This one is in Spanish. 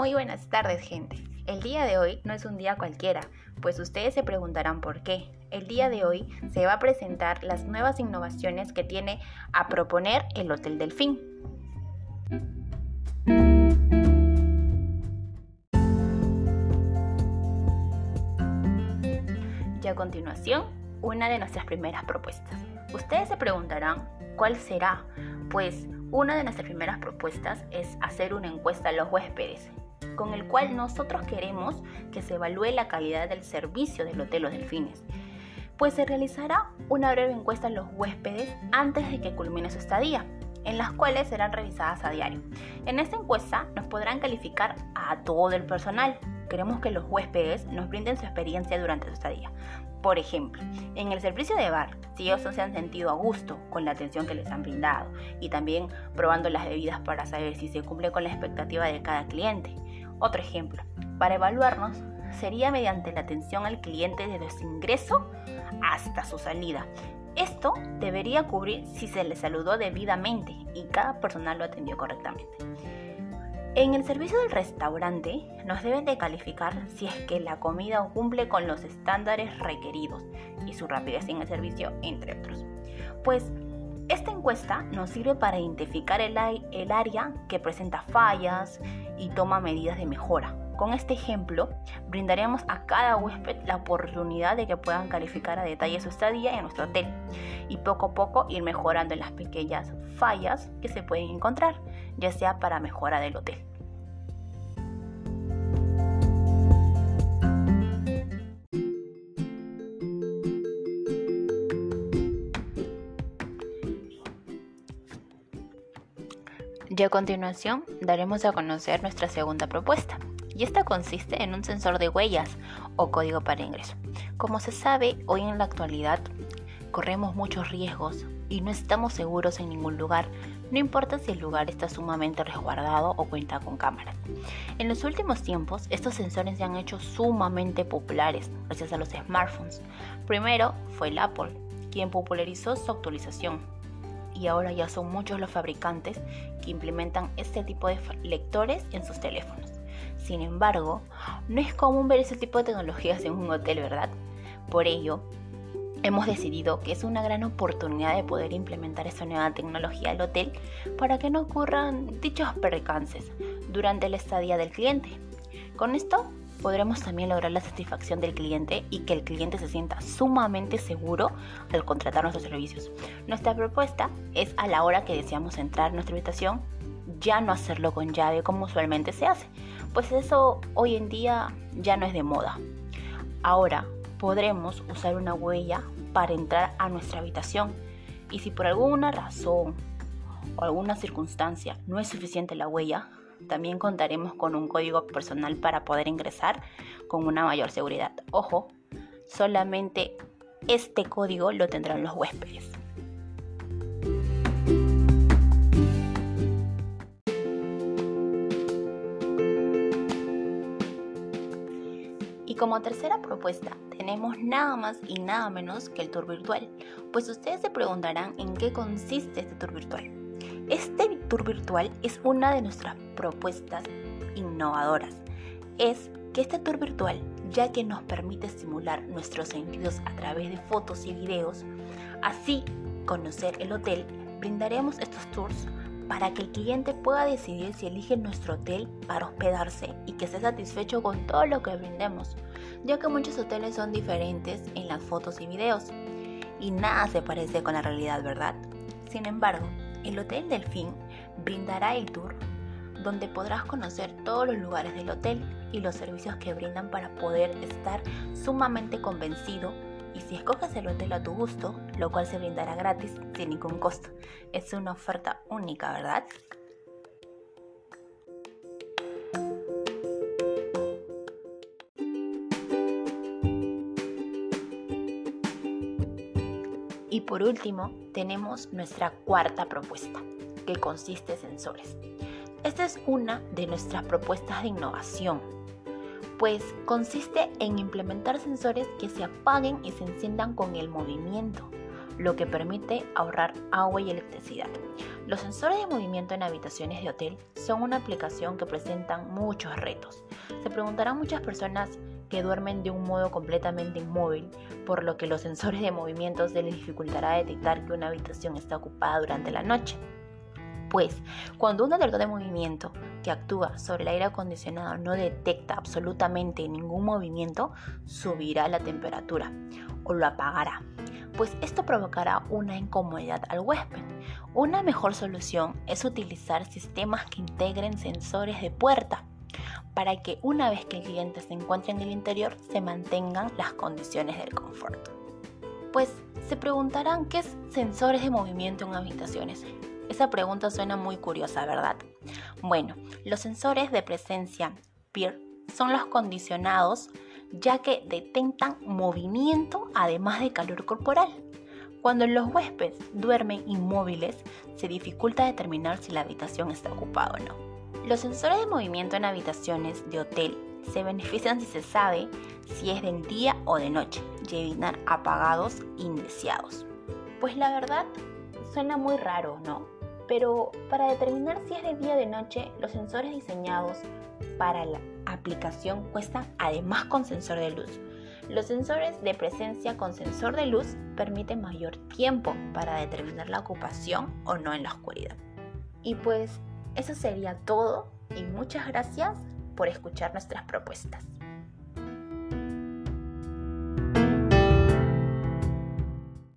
Muy buenas tardes gente. El día de hoy no es un día cualquiera, pues ustedes se preguntarán por qué. El día de hoy se va a presentar las nuevas innovaciones que tiene a proponer el Hotel Delfín. Y a continuación, una de nuestras primeras propuestas. Ustedes se preguntarán, ¿cuál será? Pues una de nuestras primeras propuestas es hacer una encuesta a los huéspedes, con el cual nosotros queremos que se evalúe la calidad del servicio del Hotel Los Delfines. Pues se realizará una breve encuesta a los huéspedes antes de que culmine su estadía, en las cuales serán revisadas a diario. En esta encuesta nos podrán calificar a todo el personal. Queremos que los huéspedes nos brinden su experiencia durante su estadía. Por ejemplo, en el servicio de bar, si ellos se han sentido a gusto con la atención que les han brindado y también probando las bebidas para saber si se cumple con la expectativa de cada cliente. Otro ejemplo, para evaluarnos sería mediante la atención al cliente desde su ingreso hasta su salida. Esto debería cubrir si se le saludó debidamente y cada personal lo atendió correctamente. En el servicio del restaurante nos deben de calificar si es que la comida cumple con los estándares requeridos y su rapidez en el servicio, entre otros. Pues esta encuesta nos sirve para identificar el, el área que presenta fallas y toma medidas de mejora. Con este ejemplo, brindaremos a cada huésped la oportunidad de que puedan calificar a detalle su estadía en nuestro hotel y poco a poco ir mejorando las pequeñas fallas que se pueden encontrar, ya sea para mejora del hotel. Y a continuación daremos a conocer nuestra segunda propuesta, y esta consiste en un sensor de huellas o código para ingreso. Como se sabe, hoy en la actualidad corremos muchos riesgos y no estamos seguros en ningún lugar, no importa si el lugar está sumamente resguardado o cuenta con cámaras. En los últimos tiempos, estos sensores se han hecho sumamente populares gracias a los smartphones. Primero fue el Apple, quien popularizó su actualización, y ahora ya son muchos los fabricantes que implementan este tipo de lectores en sus teléfonos. Sin embargo, no es común ver ese tipo de tecnologías en un hotel, ¿verdad? Por ello, hemos decidido que es una gran oportunidad de poder implementar esta nueva tecnología al hotel para que no ocurran dichos percances durante la estadía del cliente. Con esto podremos también lograr la satisfacción del cliente y que el cliente se sienta sumamente seguro al contratar nuestros servicios. Nuestra propuesta es a la hora que deseamos entrar en nuestra habitación, ya no hacerlo con llave como usualmente se hace, pues eso hoy en día ya no es de moda. Ahora podremos usar una huella para entrar a nuestra habitación y si por alguna razón o alguna circunstancia no es suficiente la huella, también contaremos con un código personal para poder ingresar con una mayor seguridad. Ojo, solamente este código lo tendrán los huéspedes. Y como tercera propuesta tenemos nada más y nada menos que el tour virtual, pues ustedes se preguntarán en qué consiste este tour virtual. Este tour virtual es una de nuestras propuestas innovadoras. Es que este tour virtual, ya que nos permite simular nuestros sentidos a través de fotos y videos, así conocer el hotel, brindaremos estos tours para que el cliente pueda decidir si elige nuestro hotel para hospedarse y que esté satisfecho con todo lo que brindemos, ya que muchos hoteles son diferentes en las fotos y videos y nada se parece con la realidad, ¿verdad? Sin embargo, el Hotel Delfín brindará el tour donde podrás conocer todos los lugares del hotel y los servicios que brindan para poder estar sumamente convencido y si escoges el hotel a tu gusto, lo cual se brindará gratis sin ningún costo. Es una oferta única, ¿verdad? Y por último, tenemos nuestra cuarta propuesta, que consiste en sensores. Esta es una de nuestras propuestas de innovación, pues consiste en implementar sensores que se apaguen y se enciendan con el movimiento, lo que permite ahorrar agua y electricidad. Los sensores de movimiento en habitaciones de hotel son una aplicación que presentan muchos retos. Se preguntarán muchas personas que duermen de un modo completamente inmóvil, por lo que los sensores de movimiento se les dificultará detectar que una habitación está ocupada durante la noche. Pues, cuando un detector de movimiento que actúa sobre el aire acondicionado no detecta absolutamente ningún movimiento, subirá la temperatura o lo apagará. Pues esto provocará una incomodidad al huésped. Una mejor solución es utilizar sistemas que integren sensores de puerta para que una vez que el cliente se encuentre en el interior se mantengan las condiciones del confort. Pues se preguntarán qué es sensores de movimiento en habitaciones. Esa pregunta suena muy curiosa, ¿verdad? Bueno, los sensores de presencia PEER son los condicionados ya que detectan movimiento además de calor corporal. Cuando los huéspedes duermen inmóviles, se dificulta determinar si la habitación está ocupada o no. Los sensores de movimiento en habitaciones de hotel se benefician si se sabe si es de día o de noche y apagados indeseados. Pues la verdad suena muy raro, ¿no? Pero para determinar si es de día o de noche, los sensores diseñados para la aplicación cuestan además con sensor de luz. Los sensores de presencia con sensor de luz permiten mayor tiempo para determinar la ocupación o no en la oscuridad. Y pues eso sería todo y muchas gracias por escuchar nuestras propuestas.